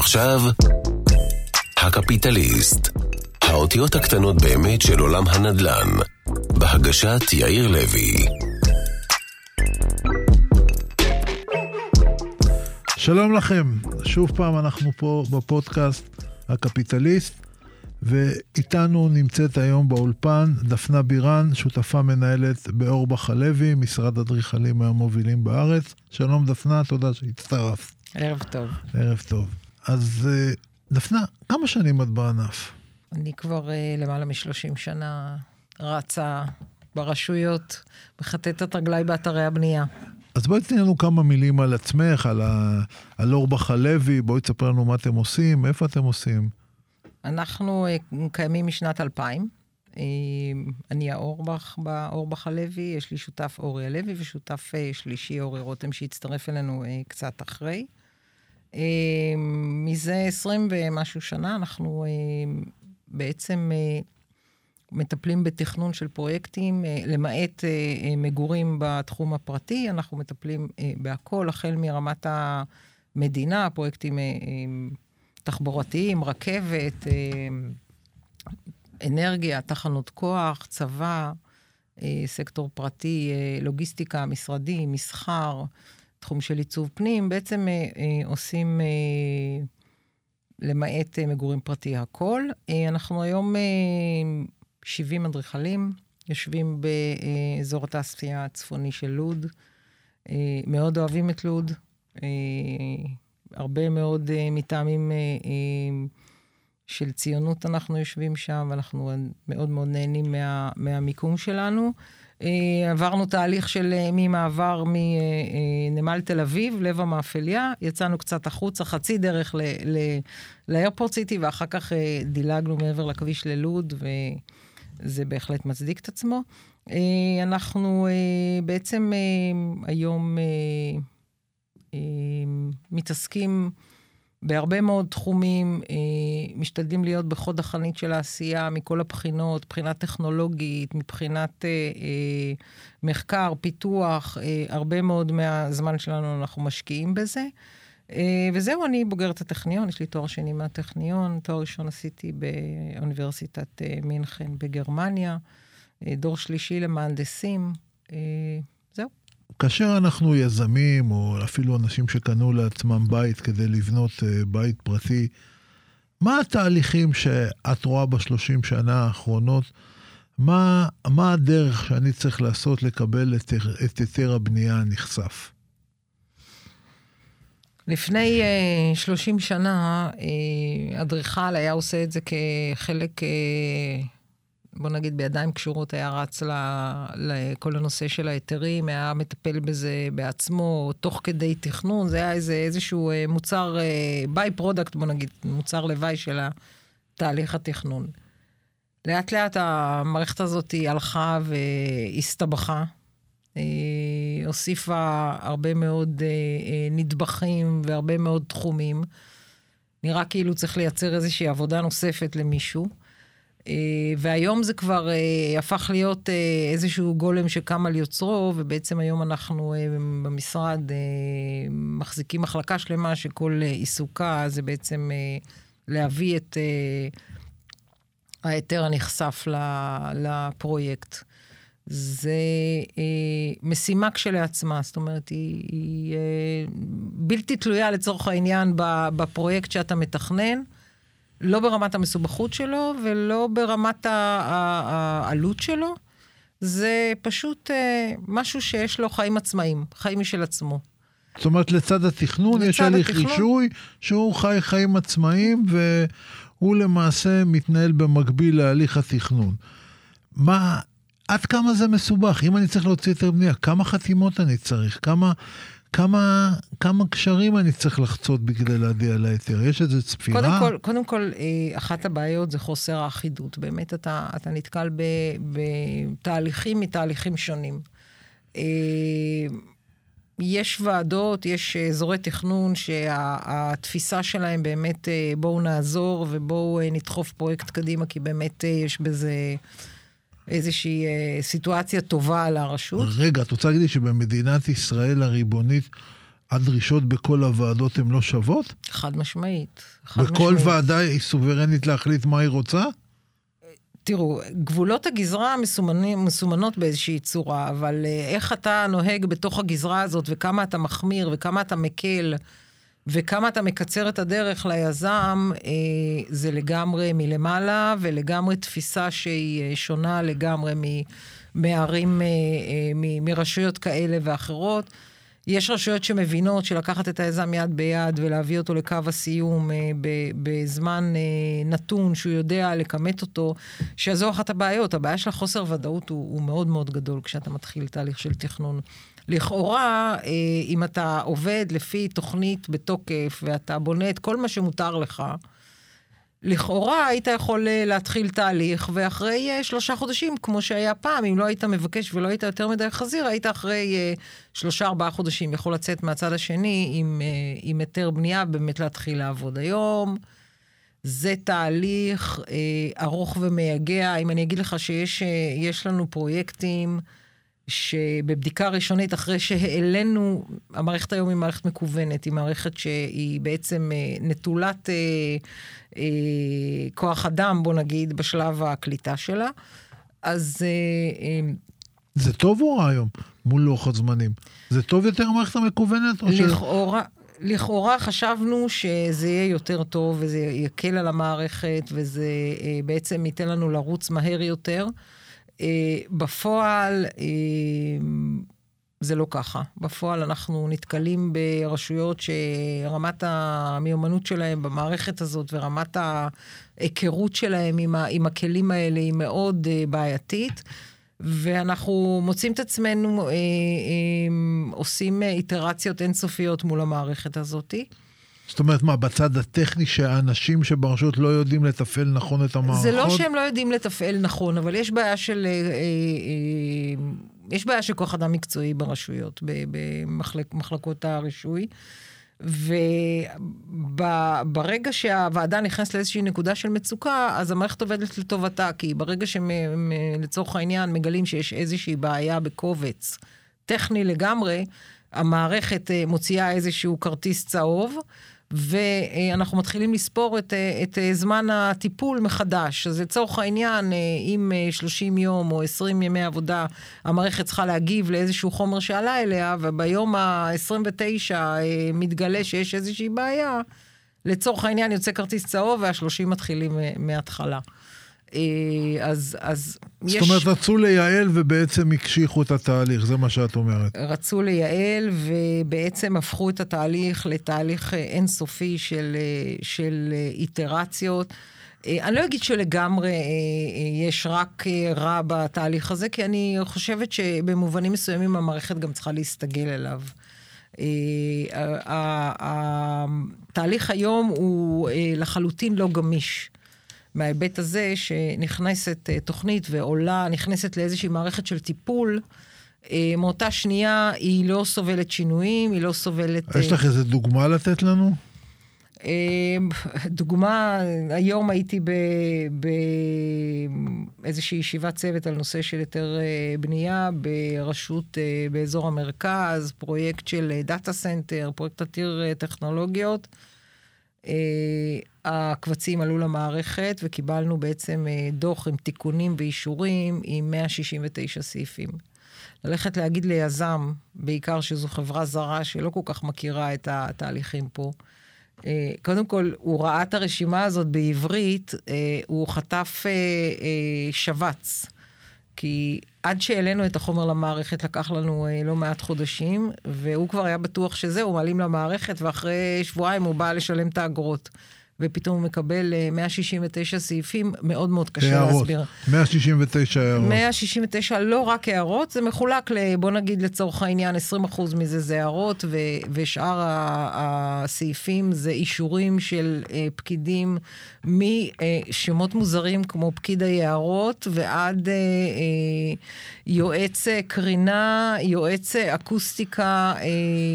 ועכשיו, הקפיטליסט. האותיות הקטנות באמת של עולם הנדל"ן. בהגשת יאיר לוי. שלום לכם, שוב פעם אנחנו פה בפודקאסט הקפיטליסט, ואיתנו נמצאת היום באולפן דפנה בירן, שותפה מנהלת באורבך הלוי, משרד אדריכלים מהמובילים בארץ. שלום דפנה, תודה שהצטרפת. ערב טוב. ערב טוב. אז אה, דפנה, כמה שנים את בענף? אני כבר uh, למעלה מ-30 שנה רצה ברשויות, מחטטת רגליי באתרי הבנייה. אז בואי תתני לנו כמה מילים על עצמך, על, ה... על אורבך הלוי, בואי תספר לנו מה אתם עושים, איפה אתם עושים. אנחנו uh, קיימים משנת 2000. Uh, אני האורבך באורבך הלוי, יש לי שותף אורי הלוי ושותף שלישי אורי רותם שהצטרף אלינו קצת אחרי. Uh, מזה 20 ומשהו שנה אנחנו uh, בעצם uh, מטפלים בתכנון של פרויקטים, למעט מגורים בתחום הפרטי, אנחנו מטפלים בהכל, החל מרמת המדינה, פרויקטים תחבורתיים, רכבת, אנרגיה, תחנות כוח, צבא, סקטור פרטי, לוגיסטיקה, משרדים, מסחר. תחום של עיצוב פנים, בעצם אה, אה, עושים, אה, למעט אה, מגורים פרטי, הכל. אה, אנחנו היום אה, 70 אדריכלים, יושבים באזור התעשייה הצפוני של לוד. אה, מאוד אוהבים את לוד. אה, הרבה מאוד אה, מטעמים אה, אה, של ציונות אנחנו יושבים שם, ואנחנו מאוד מאוד נהנים מה, מהמיקום שלנו. אה, עברנו תהליך של אה, ממעבר מנמל תל אביב, לב המאפליה, יצאנו קצת החוצה, חצי דרך לאיירפורט סיטי, ואחר כך אה, דילגנו מעבר לכביש ללוד, וזה בהחלט מצדיק את עצמו. אנחנו בעצם היום מתעסקים בהרבה מאוד תחומים, אה, משתדלים להיות בחוד החנית של העשייה מכל הבחינות, מבחינה טכנולוגית, מבחינת אה, אה, מחקר, פיתוח, אה, הרבה מאוד מהזמן שלנו אנחנו משקיעים בזה. אה, וזהו, אני בוגרת הטכניון, יש לי תואר שני מהטכניון, תואר ראשון עשיתי באוניברסיטת אה, מינכן בגרמניה, אה, דור שלישי למהנדסים. אה, כאשר אנחנו יזמים, או אפילו אנשים שקנו לעצמם בית כדי לבנות אה, בית פרטי, מה התהליכים שאת רואה בשלושים שנה האחרונות? מה, מה הדרך שאני צריך לעשות לקבל את, את היתר הבנייה הנכסף? לפני uh, 30 שנה, uh, אדריכל היה עושה את זה כחלק בוא נגיד, בידיים קשורות היה רץ לכל הנושא של ההיתרים, היה מטפל בזה בעצמו, תוך כדי תכנון, זה היה איזה, איזשהו אה, מוצר, by אה, product, בוא נגיד, מוצר לוואי של תהליך התכנון. לאט לאט המערכת הזאת הלכה והסתבכה, אה, הוסיפה הרבה מאוד נדבכים והרבה מאוד תחומים. נראה כאילו צריך לייצר איזושהי עבודה נוספת למישהו. אה, והיום זה כבר אה, הפך להיות אה, איזשהו גולם שקם על יוצרו, ובעצם היום אנחנו במשרד מחזיקים מחלקה שלמה שכל עיסוקה זה בעצם להביא את ההיתר הנכסף לפרויקט. זה אה, משימה כשלעצמה, זאת אומרת, היא, היא אה, בלתי תלויה לצורך העניין בפרויקט שאתה מתכנן. לא ברמת המסובכות שלו ולא ברמת העלות שלו. זה פשוט אה, משהו שיש לו חיים עצמאיים, חיים משל עצמו. זאת אומרת, לצד התכנון לצד יש הליך רישוי שהוא חי חיים עצמאיים, והוא למעשה מתנהל במקביל להליך התכנון. מה, עד כמה זה מסובך? אם אני צריך להוציא יותר בנייה, כמה חתימות אני צריך? כמה, כמה, כמה קשרים אני צריך לחצות בכדי להדיע להיתר? יש איזו צפירה? קודם כל, קודם כל, אה, אחת הבעיות זה חוסר האחידות. באמת, אתה, אתה נתקל בתהליכים מתהליכים שונים. אה, יש ועדות, יש אזורי תכנון שהתפיסה שלהם באמת, אה, בואו נעזור ובואו נדחוף פרויקט קדימה, כי באמת יש בזה... איזושהי אה, סיטואציה טובה על הרשות. רגע, את רוצה להגיד לי שבמדינת ישראל הריבונית, הדרישות בכל הוועדות הן לא שוות? חד משמעית. חד בכל משמעית. ועדה היא סוברנית להחליט מה היא רוצה? תראו, גבולות הגזרה מסומנים, מסומנות באיזושהי צורה, אבל אה, איך אתה נוהג בתוך הגזרה הזאת, וכמה אתה מחמיר, וכמה אתה מקל, וכמה אתה מקצר את הדרך ליזם, אה, זה לגמרי מלמעלה, ולגמרי תפיסה שהיא אה, שונה לגמרי מערים, אה, אה, מרשויות כאלה ואחרות. יש רשויות שמבינות שלקחת את היזם יד ביד ולהביא אותו לקו הסיום אה, ב- בזמן אה, נתון שהוא יודע לכמת אותו, שזו אחת הבעיות. הבעיה של החוסר ודאות הוא, הוא מאוד מאוד גדול כשאתה מתחיל תהליך של תכנון. לכאורה, אה, אם אתה עובד לפי תוכנית בתוקף ואתה בונה את כל מה שמותר לך, לכאורה היית יכול אה, להתחיל תהליך, ואחרי אה, שלושה חודשים, כמו שהיה פעם, אם לא היית מבקש ולא היית יותר מדי חזיר, היית אחרי אה, שלושה, ארבעה חודשים יכול לצאת מהצד השני עם, עם היתר בנייה, באמת להתחיל לעבוד. היום זה תהליך ארוך ומייגע. אם אני אגיד לך שיש יש לנו פרויקטים שבבדיקה ראשונית, אחרי שהעלינו, המערכת היום היא מערכת מקוונת, היא מערכת שהיא בעצם אה, נטולת אה, אה, כוח אדם, בוא נגיד, בשלב הקליטה שלה. אז אה, אה, זה טוב או רע היום מול לוח הזמנים? זה טוב יותר המערכת המקוונת? או ש... לכאורה, לכאורה חשבנו שזה יהיה יותר טוב וזה יקל על המערכת וזה אה, בעצם ייתן לנו לרוץ מהר יותר. אה, בפועל אה, זה לא ככה. בפועל אנחנו נתקלים ברשויות שרמת המיומנות שלהם במערכת הזאת ורמת ההיכרות שלהם עם, ה, עם הכלים האלה היא מאוד אה, בעייתית. ואנחנו מוצאים את עצמנו אה, אה, עושים איטרציות אינסופיות מול המערכת הזאת. זאת אומרת, מה, בצד הטכני שהאנשים שברשות לא יודעים לתפעל נכון את המערכות? זה לא שהם לא יודעים לתפעל נכון, אבל יש בעיה של... אה, אה, אה, יש בעיה של כוח אדם מקצועי ברשויות, במחלקות הרישוי. וברגע שהוועדה נכנסת לאיזושהי נקודה של מצוקה, אז המערכת עובדת לטובתה, כי ברגע שלצורך העניין מגלים שיש איזושהי בעיה בקובץ טכני לגמרי, המערכת אה, מוציאה איזשהו כרטיס צהוב, ואנחנו מתחילים לספור את, את זמן הטיפול מחדש. אז לצורך העניין, אם 30 יום או 20 ימי עבודה, המערכת צריכה להגיב לאיזשהו חומר שעלה אליה, וביום ה-29 מתגלה שיש איזושהי בעיה, לצורך העניין יוצא כרטיס צהוב וה-30 מתחילים מההתחלה. אז, אז זאת יש... אומרת, רצו לייעל ובעצם הקשיחו את התהליך, זה מה שאת אומרת. רצו לייעל ובעצם הפכו את התהליך לתהליך אינסופי של, של איטרציות. אני לא אגיד שלגמרי יש רק רע בתהליך הזה, כי אני חושבת שבמובנים מסוימים המערכת גם צריכה להסתגל אליו. התהליך היום הוא לחלוטין לא גמיש. מההיבט הזה שנכנסת תוכנית ועולה, נכנסת לאיזושהי מערכת של טיפול, מאותה שנייה היא לא סובלת שינויים, היא לא סובלת... יש לך איזה דוגמה לתת לנו? דוגמה, היום הייתי באיזושהי ישיבת צוות על נושא של היתר בנייה ברשות, באזור המרכז, פרויקט של דאטה סנטר, פרויקט עתיר טכנולוגיות. הקבצים עלו למערכת וקיבלנו בעצם דוח עם תיקונים ואישורים עם 169 סעיפים. ללכת להגיד ליזם, בעיקר שזו חברה זרה שלא כל כך מכירה את התהליכים פה, קודם כל, הוא ראה את הרשימה הזאת בעברית, הוא חטף שבץ. כי עד שהעלינו את החומר למערכת לקח לנו לא מעט חודשים, והוא כבר היה בטוח שזהו, מעלים למערכת, ואחרי שבועיים הוא בא לשלם את האגרות. ופתאום הוא מקבל 169 סעיפים, מאוד מאוד קשה הערות. להסביר. 169 הערות. 169, לא רק הערות, זה מחולק, בוא נגיד לצורך העניין, 20% מזה זה הערות, ו- ושאר הסעיפים זה אישורים של uh, פקידים משמות מוזרים כמו פקיד היערות, ועד יועץ קרינה, יועץ אקוסטיקה,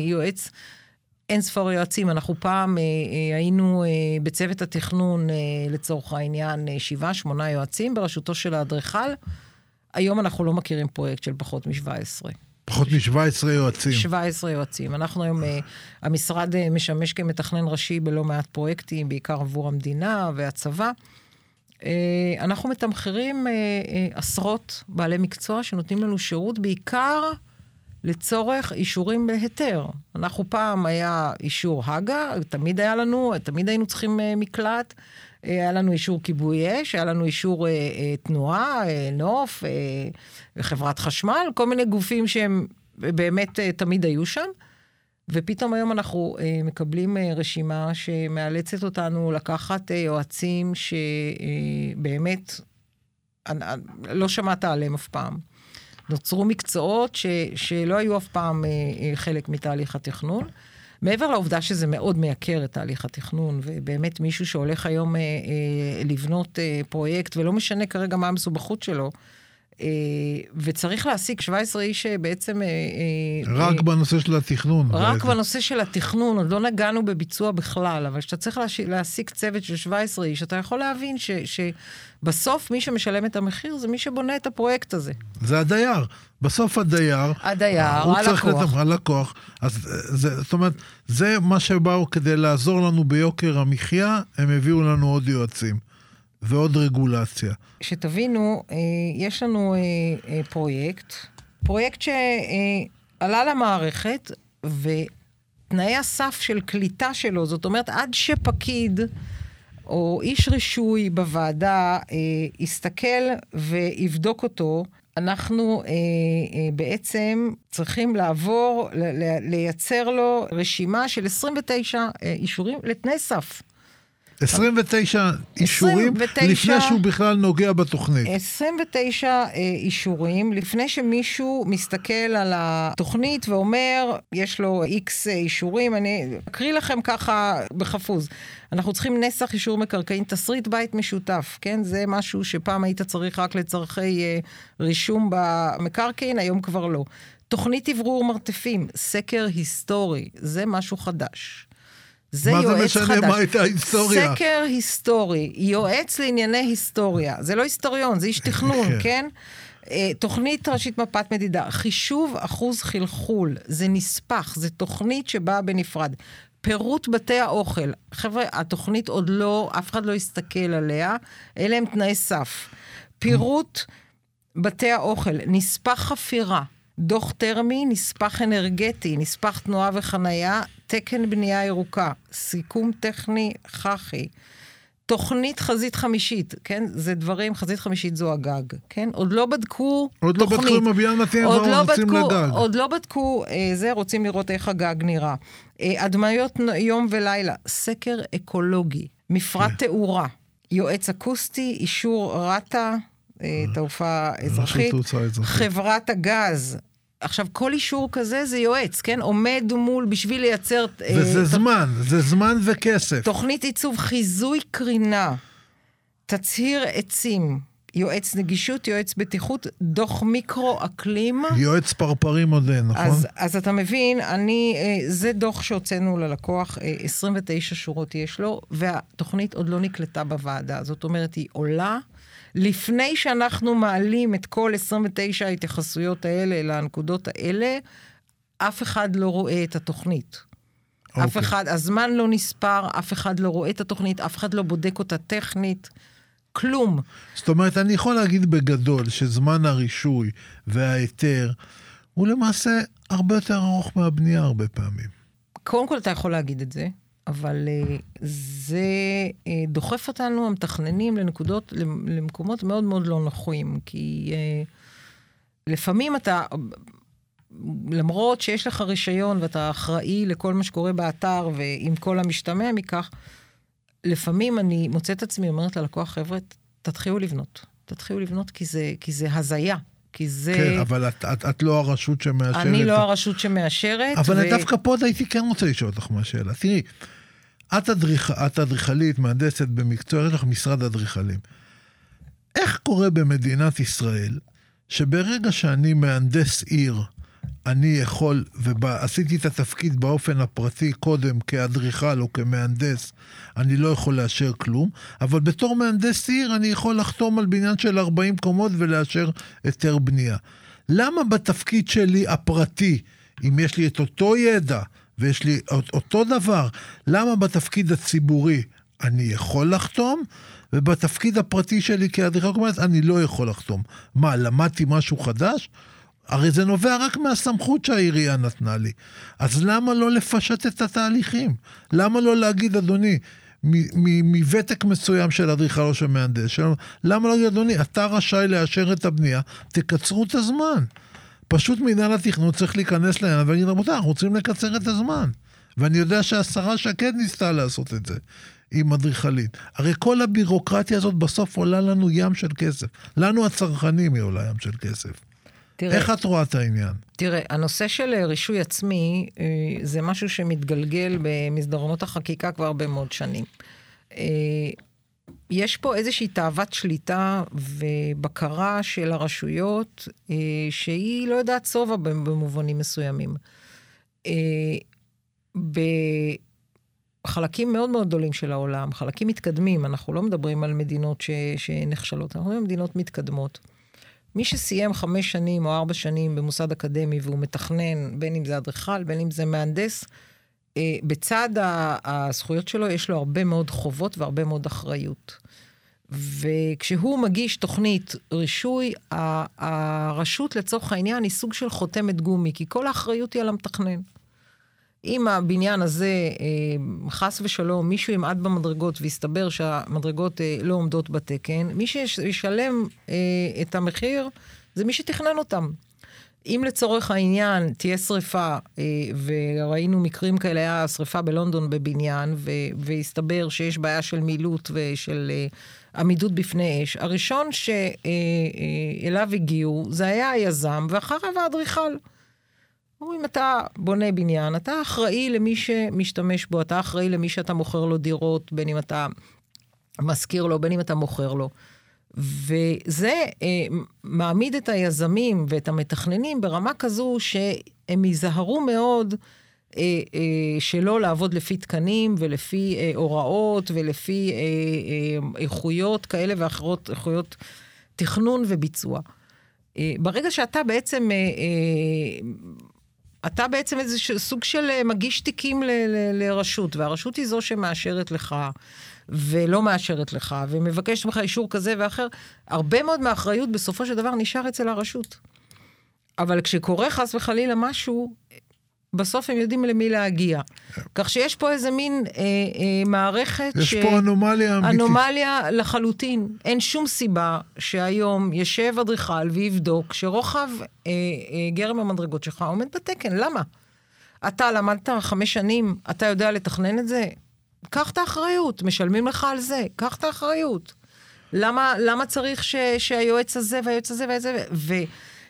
יועץ... אין ספור יועצים. אנחנו פעם אה, אה, היינו אה, בצוות התכנון, אה, לצורך העניין, אה, שבעה, שמונה יועצים בראשותו של האדריכל. היום אנחנו לא מכירים פרויקט של פחות מ-17. פחות מ-17 יועצים. 17 יועצים. אנחנו היום, uh, המשרד uh, משמש כמתכנן ראשי בלא מעט פרויקטים, בעיקר עבור המדינה והצבא. Uh, אנחנו מתמחרים עשרות בעלי מקצוע שנותנים לנו שירות, בעיקר לצורך אישורים בהיתר. אנחנו פעם היה אישור הג"א, תמיד היה לנו, תמיד היינו צריכים uh, מקלט. היה לנו אישור כיבוי אש, היה לנו אישור אה, אה, תנועה, אה, נוף, אה, חברת חשמל, כל מיני גופים שהם באמת אה, תמיד היו שם. ופתאום היום אנחנו אה, מקבלים אה, רשימה שמאלצת אותנו לקחת אה, יועצים שבאמת אה, אה, לא שמעת עליהם אף פעם. נוצרו מקצועות ש, שלא היו אף פעם אה, אה, חלק מתהליך התכנון. מעבר לעובדה שזה מאוד מייקר את תהליך התכנון, ובאמת מישהו שהולך היום אה, אה, לבנות אה, פרויקט, ולא משנה כרגע מה המסובכות שלו, וצריך להעסיק 17 איש שבעצם... אה, אה, רק אה, בנושא של התכנון. רק בעצם. בנושא של התכנון, עוד לא נגענו בביצוע בכלל, אבל כשאתה צריך להעסיק צוות של 17 איש, אתה יכול להבין ש, שבסוף מי שמשלם את המחיר זה מי שבונה את הפרויקט הזה. זה הדייר. בסוף הדייר... הדייר, הלקוח. הוא צריך לתת, הלקוח. אז זה, זאת אומרת, זה מה שבאו כדי לעזור לנו ביוקר המחיה, הם הביאו לנו עוד יועצים. ועוד רגולציה. שתבינו, אה, יש לנו אה, אה, פרויקט, פרויקט שעלה למערכת, ותנאי הסף של קליטה שלו, זאת אומרת, עד שפקיד או איש רישוי בוועדה יסתכל ויבדוק אותו, אנחנו אה, אה, בעצם צריכים לעבור, ל- לייצר לו רשימה של 29 אה, אישורים לתנאי סף. 29 אישורים 29, לפני שהוא בכלל נוגע בתוכנית. 29 אה, אישורים לפני שמישהו מסתכל על התוכנית ואומר, יש לו איקס אישורים, אני אקריא לכם ככה בחפוז. אנחנו צריכים נסח אישור מקרקעין, תסריט בית משותף, כן? זה משהו שפעם היית צריך רק לצורכי אה, רישום במקרקעין, היום כבר לא. תוכנית אוורור מרתפים, סקר היסטורי, זה משהו חדש. זה יועץ חדש. מה זה משנה מה הייתה ההיסטוריה? סקר היסטורי, יועץ לענייני היסטוריה. זה לא היסטוריון, זה איש תכנון, כן? כן? אה, תוכנית ראשית מפת מדידה, חישוב אחוז חלחול, זה נספח, זה תוכנית שבאה בנפרד. פירוט בתי האוכל, חבר'ה, התוכנית עוד לא, אף אחד לא יסתכל עליה, אלה הם תנאי סף. פירוט בתי האוכל, נספח חפירה, דוח טרמי, נספח אנרגטי, נספח תנועה וחנייה, תקן בנייה ירוקה, סיכום טכני חח"י, תוכנית חזית חמישית, כן? זה דברים, חזית חמישית זו הגג, כן? עוד לא בדקו עוד לא תוכנית. עוד לא בדקו אם הבניין מתאים, לא רוצים לגג. עוד לא בדקו אה, זה, רוצים לראות איך הגג נראה. אה, הדמיות יום ולילה, סקר אקולוגי, מפרט כן. תאורה, יועץ אקוסטי, אישור רת"א, אה, תעופה אזרחית, חברת הגז, עכשיו, כל אישור כזה זה יועץ, כן? עומד מול בשביל לייצר... וזה אה, זמן, ת... זה זמן וכסף. תוכנית עיצוב חיזוי קרינה, תצהיר עצים, יועץ נגישות, יועץ בטיחות, דוח מיקרו-אקלים. יועץ פרפרים עוד אין, נכון? אז, אז אתה מבין, אני, אה, זה דוח שהוצאנו ללקוח, 29 אה, שורות יש לו, והתוכנית עוד לא נקלטה בוועדה. זאת אומרת, היא עולה. לפני שאנחנו מעלים את כל 29 ההתייחסויות האלה לנקודות האלה, אף אחד לא רואה את התוכנית. Okay. אף אוקיי. אחד, הזמן לא נספר, אף אחד לא רואה את התוכנית, אף אחד לא בודק אותה טכנית. כלום. זאת אומרת, אני יכול להגיד בגדול שזמן הרישוי וההיתר הוא למעשה הרבה יותר ארוך מהבנייה הרבה פעמים. קודם כל אתה יכול להגיד את זה. אבל uh, זה uh, דוחף אותנו, המתכננים, לנקודות, למקומות מאוד מאוד לא נוחים, כי uh, לפעמים אתה, למרות שיש לך רישיון ואתה אחראי לכל מה שקורה באתר ועם כל המשתמע מכך, לפעמים אני מוצאת עצמי אומרת ללקוח, חבר'ה, תתחילו לבנות. תתחילו לבנות כי זה, כי זה הזיה. כי זה... כן, אבל את, את, את לא הרשות שמאשרת. אני לא הרשות שמאשרת. אבל ו... דווקא פה הייתי כן רוצה לשאול אותך מהשאלה. תראי, את, אדריכ... את אדריכלית, מהנדסת במקצוע, יש לך משרד אדריכלים. איך קורה במדינת ישראל שברגע שאני מהנדס עיר, אני יכול, ועשיתי את התפקיד באופן הפרטי קודם כאדריכל או כמהנדס, אני לא יכול לאשר כלום, אבל בתור מהנדס עיר אני יכול לחתום על בניין של 40 קומות ולאשר היתר בנייה. למה בתפקיד שלי הפרטי, אם יש לי את אותו ידע ויש לי אותו דבר, למה בתפקיד הציבורי אני יכול לחתום, ובתפקיד הפרטי שלי כאדריכל קומץ אני לא יכול לחתום. מה, למדתי משהו חדש? הרי זה נובע רק מהסמכות שהעירייה נתנה לי. אז למה לא לפשט את התהליכים? למה לא להגיד, אדוני, מוותק מסוים של אדריכל או של מהנדס. למה לא להגיד, אדוני, אתה רשאי לאשר את הבנייה, תקצרו את הזמן. פשוט מינהל התכנון צריך להיכנס לעניין ולהגיד, רבותיי, אנחנו רוצים לקצר את הזמן. ואני יודע שהשרה שקד ניסתה לעשות את זה. עם אדריכלית. הרי כל הבירוקרטיה הזאת בסוף עולה לנו ים של כסף. לנו הצרכנים היא עולה ים של כסף. תראה, איך את רואה את העניין? תראה, הנושא של אה, רישוי עצמי אה, זה משהו שמתגלגל במסדרונות החקיקה כבר הרבה מאוד שנים. אה, יש פה איזושהי תאוות שליטה ובקרה של הרשויות שהיא לא יודעת שובע במובנים מסוימים. בחלקים מאוד מאוד גדולים של העולם, חלקים מתקדמים, אנחנו לא מדברים על מדינות ש, שנכשלות, אנחנו מדברים על מדינות מתקדמות. מי שסיים חמש שנים או ארבע שנים במוסד אקדמי והוא מתכנן, בין אם זה אדריכל, בין אם זה מהנדס, אה, בצד הזכויות שלו יש לו הרבה מאוד חובות והרבה מאוד אחריות. וכשהוא מגיש תוכנית רישוי, הרשות לצורך העניין היא סוג של חותמת גומי, כי כל האחריות היא על המתכנן. אם הבניין הזה, אה, חס ושלום, מישהו ימעד במדרגות ויסתבר שהמדרגות אה, לא עומדות בתקן, מי שישלם אה, את המחיר זה מי שתכנן אותם. אם לצורך העניין תהיה שריפה, וראינו מקרים כאלה, היה שריפה בלונדון בבניין, והסתבר שיש בעיה של מילוט ושל עמידות בפני אש, הראשון שאליו הגיעו זה היה היזם, ואחריו האדריכל. אומרים, אתה בונה בניין, אתה אחראי למי שמשתמש בו, אתה אחראי למי שאתה מוכר לו דירות, בין אם אתה משכיר לו, בין אם אתה מוכר לו. וזה אה, מעמיד את היזמים ואת המתכננים ברמה כזו שהם ייזהרו מאוד אה, אה, שלא לעבוד לפי תקנים ולפי אה, הוראות ולפי אה, אה, איכויות כאלה ואחרות, איכויות תכנון וביצוע. אה, ברגע שאתה בעצם אה, אה, אתה בעצם איזה סוג של אה, מגיש תיקים ל- ל- לרשות, והרשות היא זו שמאשרת לך. ולא מאשרת לך, ומבקשת ממך אישור כזה ואחר, הרבה מאוד מהאחריות בסופו של דבר נשאר אצל הרשות. אבל כשקורה חס וחלילה משהו, בסוף הם יודעים למי להגיע. כך שיש פה איזה מין אה, אה, מערכת יש ש... יש פה אנומליה אמיתית. אנומליה לחלוטין. אין שום סיבה שהיום ישב אדריכל ויבדוק שרוחב אה, אה, גרם המדרגות שלך עומד בתקן. למה? אתה למדת חמש שנים, אתה יודע לתכנן את זה? קח את האחריות, משלמים לך על זה, קח את האחריות. למה, למה צריך ש, שהיועץ הזה והיועץ הזה והיועץ הזה,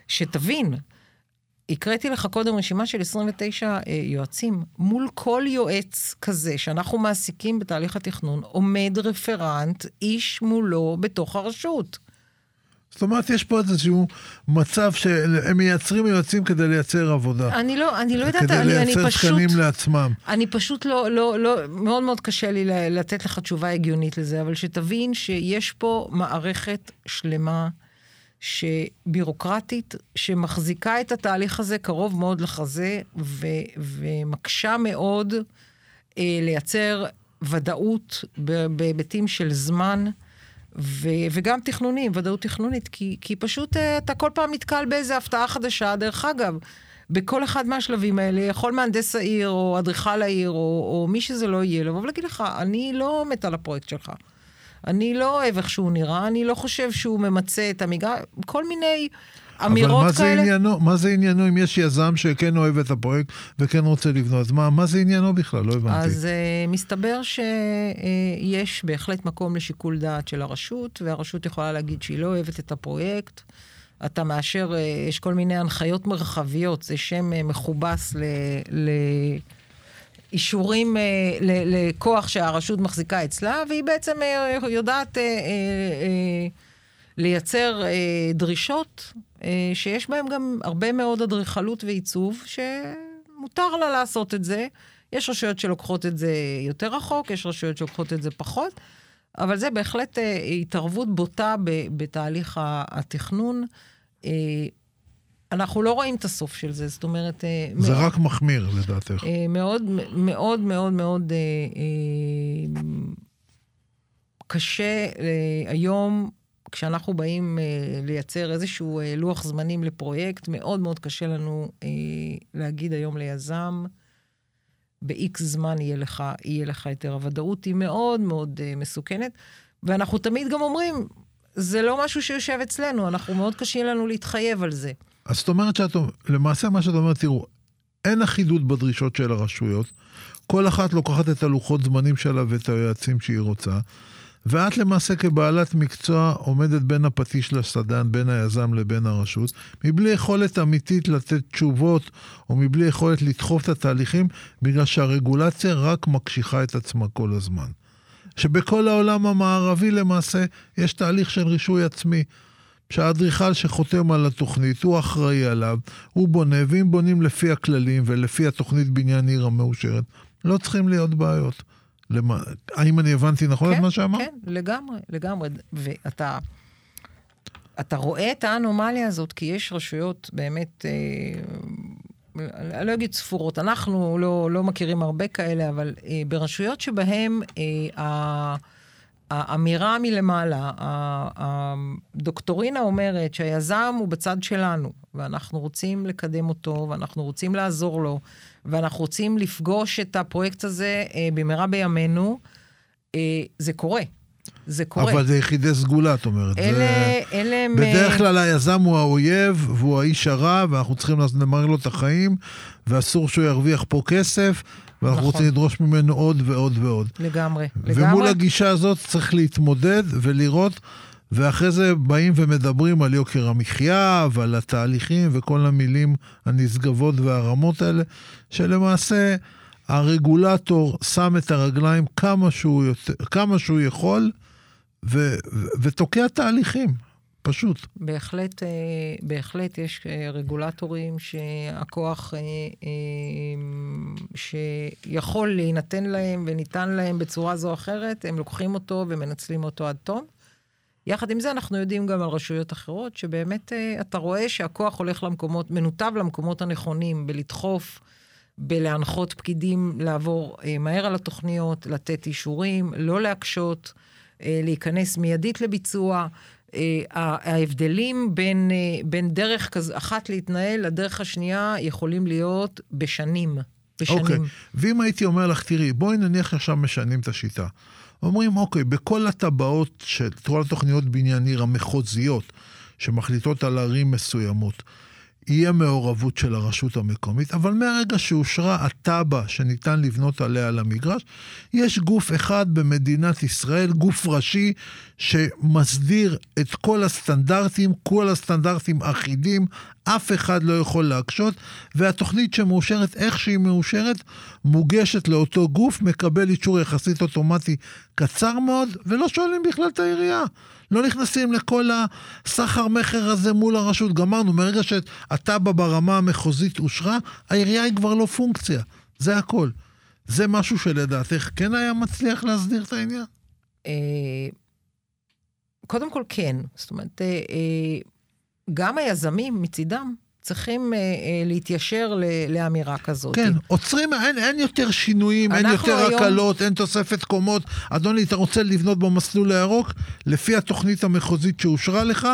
ושתבין, הקראתי לך קודם רשימה של 29 אה, יועצים. מול כל יועץ כזה שאנחנו מעסיקים בתהליך התכנון, עומד רפרנט, איש מולו בתוך הרשות. זאת אומרת, יש פה איזשהו מצב שהם מייצרים יועצים כדי לייצר עבודה. אני לא, אני לא יודעת, אני, אני פשוט... כדי לייצר תקנים לעצמם. אני פשוט לא, לא, לא, מאוד מאוד קשה לי לתת לך תשובה הגיונית לזה, אבל שתבין שיש פה מערכת שלמה. שבירוקרטית, שמחזיקה את התהליך הזה קרוב מאוד לחזה, ו, ומקשה מאוד אה, לייצר ודאות בהיבטים של זמן. ו, וגם תכנונים, ודאות תכנונית, כי, כי פשוט אה, אתה כל פעם נתקל באיזה הפתעה חדשה. דרך אגב, בכל אחד מהשלבים האלה יכול מהנדס העיר, או אדריכל העיר, או, או מי שזה לא יהיה, לבוא ולהגיד לך, אני לא מת על הפרויקט שלך. אני לא אוהב איך שהוא נראה, אני לא חושב שהוא ממצה את המגרש, כל מיני אמירות כאלה. אבל מה זה עניינו, מה זה עניינו אם יש יזם שכן אוהב את הפרויקט וכן רוצה לבנות? מה, מה זה עניינו בכלל? לא הבנתי. אז uh, מסתבר שיש uh, בהחלט מקום לשיקול דעת של הרשות, והרשות יכולה להגיד שהיא לא אוהבת את הפרויקט. אתה מאשר, uh, יש כל מיני הנחיות מרחביות, זה שם uh, מכובס ל... ל אישורים אה, לכוח שהרשות מחזיקה אצלה, והיא בעצם אה, יודעת אה, אה, אה, לייצר אה, דרישות אה, שיש בהן גם הרבה מאוד אדריכלות ועיצוב, שמותר לה לעשות את זה. יש רשויות שלוקחות את זה יותר רחוק, יש רשויות שלוקחות את זה פחות, אבל זה בהחלט אה, התערבות בוטה בתהליך התכנון. אה, אנחנו לא רואים את הסוף של זה, זאת אומרת... זה מאוד, רק מחמיר, לדעתך. מאוד, מאוד, מאוד, מאוד קשה היום כשאנחנו באים uh, לייצר איזשהו uh, לוח זמנים לפרויקט, מאוד מאוד קשה לנו uh, להגיד היום ליזם, ב-X זמן יהיה לך, יהיה לך יותר. הוודאות היא מאוד מאוד uh, מסוכנת, ואנחנו תמיד גם אומרים, זה לא משהו שיושב אצלנו, אנחנו מאוד קשה לנו להתחייב על זה. אז זאת אומרת שאת, למעשה מה שאת אומרת, תראו, אין אחידות בדרישות של הרשויות, כל אחת לוקחת את הלוחות זמנים שלה ואת היועצים שהיא רוצה. ואת למעשה כבעלת מקצוע עומדת בין הפטיש לסדן, בין היזם לבין הרשות, מבלי יכולת אמיתית לתת תשובות, או מבלי יכולת לדחוף את התהליכים, בגלל שהרגולציה רק מקשיחה את עצמה כל הזמן. שבכל העולם המערבי למעשה יש תהליך של רישוי עצמי. שהאדריכל שחותם על התוכנית, הוא אחראי עליו, הוא בונה, ואם בונים לפי הכללים ולפי התוכנית בניין עיר המאושרת, לא צריכים להיות בעיות. למה, האם אני הבנתי נכון כן, את מה שאמרת? כן, לגמרי, לגמרי. ואתה אתה רואה את האנומליה הזאת, כי יש רשויות באמת, אה, אני לא אגיד ספורות, אנחנו לא, לא מכירים הרבה כאלה, אבל אה, ברשויות שבהן אה, האמירה מלמעלה, הדוקטורינה אומרת שהיזם הוא בצד שלנו, ואנחנו רוצים לקדם אותו, ואנחנו רוצים לעזור לו, ואנחנו רוצים לפגוש את הפרויקט הזה אה, במהרה בימינו, אה, זה קורה. זה קורה. אבל זה יחידי סגולה, את אומרת. אלה, זה... אלה הם... בדרך כלל היזם הוא האויב, והוא האיש הרע, ואנחנו צריכים למרר לו את החיים, ואסור שהוא ירוויח פה כסף, ואנחנו נכון. רוצים לדרוש ממנו עוד ועוד ועוד. לגמרי, ומול לגמרי. ומול הגישה הזאת צריך להתמודד ולראות, ואחרי זה באים ומדברים על יוקר המחיה ועל התהליכים וכל המילים הנשגבות והרמות האלה, שלמעשה הרגולטור שם את הרגליים כמה שהוא, יותר, כמה שהוא יכול ו, ו, ותוקע תהליכים. פשוט. בהחלט, אה, בהחלט יש אה, רגולטורים שהכוח אה, שיכול להינתן להם וניתן להם בצורה זו או אחרת, הם לוקחים אותו ומנצלים אותו עד תום. יחד עם זה, אנחנו יודעים גם על רשויות אחרות, שבאמת אתה רואה שהכוח הולך למקומות, מנותב למקומות הנכונים, בלדחוף, בלהנחות פקידים לעבור מהר על התוכניות, לתת אישורים, לא להקשות, להיכנס מיידית לביצוע. אה, ההבדלים בין, אה, בין דרך כז, אחת להתנהל לדרך השנייה יכולים להיות בשנים. בשנים. אוקיי, okay. ואם הייתי אומר לך, תראי, בואי נניח עכשיו משנים את השיטה. אומרים, אוקיי, בכל הטבעות של כל התוכניות בניין עיר המחוזיות, שמחליטות על ערים מסוימות, יהיה מעורבות של הרשות המקומית, אבל מהרגע שאושרה התב"ע שניתן לבנות עליה על המגרש, יש גוף אחד במדינת ישראל, גוף ראשי, שמסדיר את כל הסטנדרטים, כל הסטנדרטים אחידים, אף אחד לא יכול להקשות, והתוכנית שמאושרת, איך שהיא מאושרת, מוגשת לאותו גוף, מקבל אישור יחסית אוטומטי קצר מאוד, ולא שואלים בכלל את העירייה. לא נכנסים לכל הסחר מכר הזה מול הרשות. גמרנו, מרגע שהתב"ע ברמה המחוזית אושרה, העירייה היא כבר לא פונקציה. זה הכל. זה משהו שלדעתך כן היה מצליח להסדיר את העניין? אה, קודם כל כן. זאת אומרת, אה, אה, גם היזמים מצידם צריכים אה, אה, להתיישר ל, לאמירה כזאת. כן, עוצרים, אין, אין יותר שינויים, אין יותר היום... הקלות, אין תוספת קומות. אדוני, אתה רוצה לבנות במסלול הירוק? לפי התוכנית המחוזית שאושרה לך,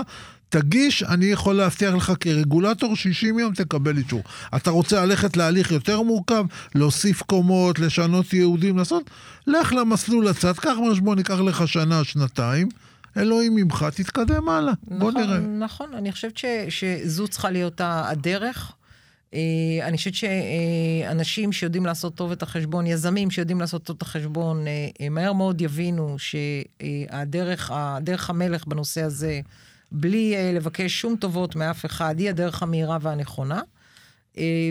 תגיש, אני יכול להבטיח לך כרגולטור, 60 יום תקבל אישור. אתה רוצה ללכת להליך יותר מורכב, להוסיף קומות, לשנות יהודים, לעשות? לך למסלול הצד, קח משמעות, ייקח לך שנה, שנתיים. אלוהים ממך, תתקדם הלאה. נכון, בוא נראה. נכון, אני חושבת ש, שזו צריכה להיות הדרך. Uh, אני חושבת שאנשים שיודעים לעשות טוב את החשבון, יזמים שיודעים לעשות טוב את החשבון, uh, מהר מאוד יבינו שהדרך הדרך המלך בנושא הזה, בלי לבקש שום טובות מאף אחד, היא הדרך המהירה והנכונה.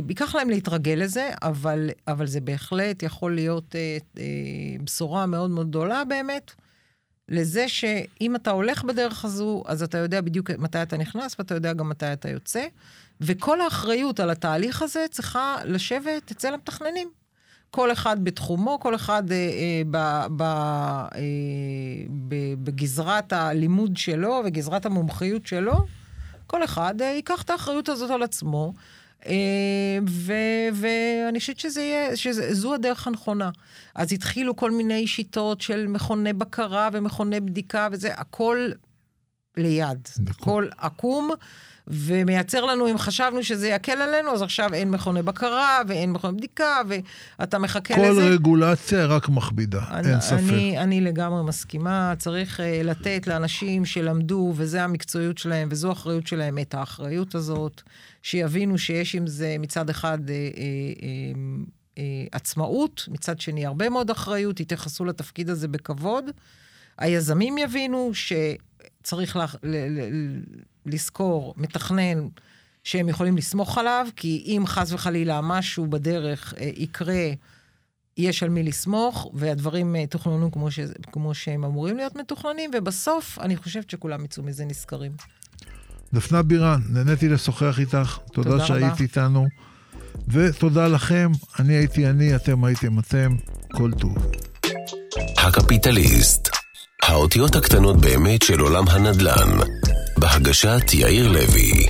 ייקח להם להתרגל לזה, אבל, אבל זה בהחלט יכול להיות בשורה מאוד מאוד גדולה באמת. לזה שאם אתה הולך בדרך הזו, אז אתה יודע בדיוק מתי אתה נכנס ואתה יודע גם מתי אתה יוצא. וכל האחריות על התהליך הזה צריכה לשבת אצל המתכננים. כל אחד בתחומו, כל אחד אה, אה, ב, ב, אה, ב, בגזרת הלימוד שלו וגזרת המומחיות שלו. כל אחד אה, ייקח את האחריות הזאת על עצמו. אה, ואני חושבת שזה יהיה, שזו הדרך הנכונה. אז התחילו כל מיני שיטות של מכוני בקרה ומכוני בדיקה וזה, הכל ליד. הכל עקום. ומייצר לנו, אם חשבנו שזה יקל עלינו, אז עכשיו אין מכוני בקרה ואין מכוני בדיקה, ואתה מחכה כל לזה. כל רגולציה רק מכבידה, אני, אין ספק. אני, אני לגמרי מסכימה, צריך uh, לתת לאנשים שלמדו, וזו המקצועיות שלהם, וזו האחריות שלהם, את האחריות הזאת, שיבינו שיש עם זה מצד אחד... Uh, uh, uh, עצמאות, מצד שני הרבה מאוד אחריות, יתייחסו לתפקיד הזה בכבוד. היזמים יבינו שצריך לה, ל, ל, לזכור, מתכנן, שהם יכולים לסמוך עליו, כי אם חס וחלילה משהו בדרך אה, יקרה, יש על מי לסמוך, והדברים אה, תוכננו כמו, ש, כמו שהם אמורים להיות מתוכננים, ובסוף אני חושבת שכולם יצאו מזה נשכרים. דפנה בירן, נהניתי לשוחח איתך, תודה, תודה שהיית רבה. איתנו, ותודה לכם, אני הייתי אני, אתם הייתם אתם, כל טוב. הקפיטליסט, האותיות הקטנות באמת של עולם הנדל"ן. בהגשת יאיר לוי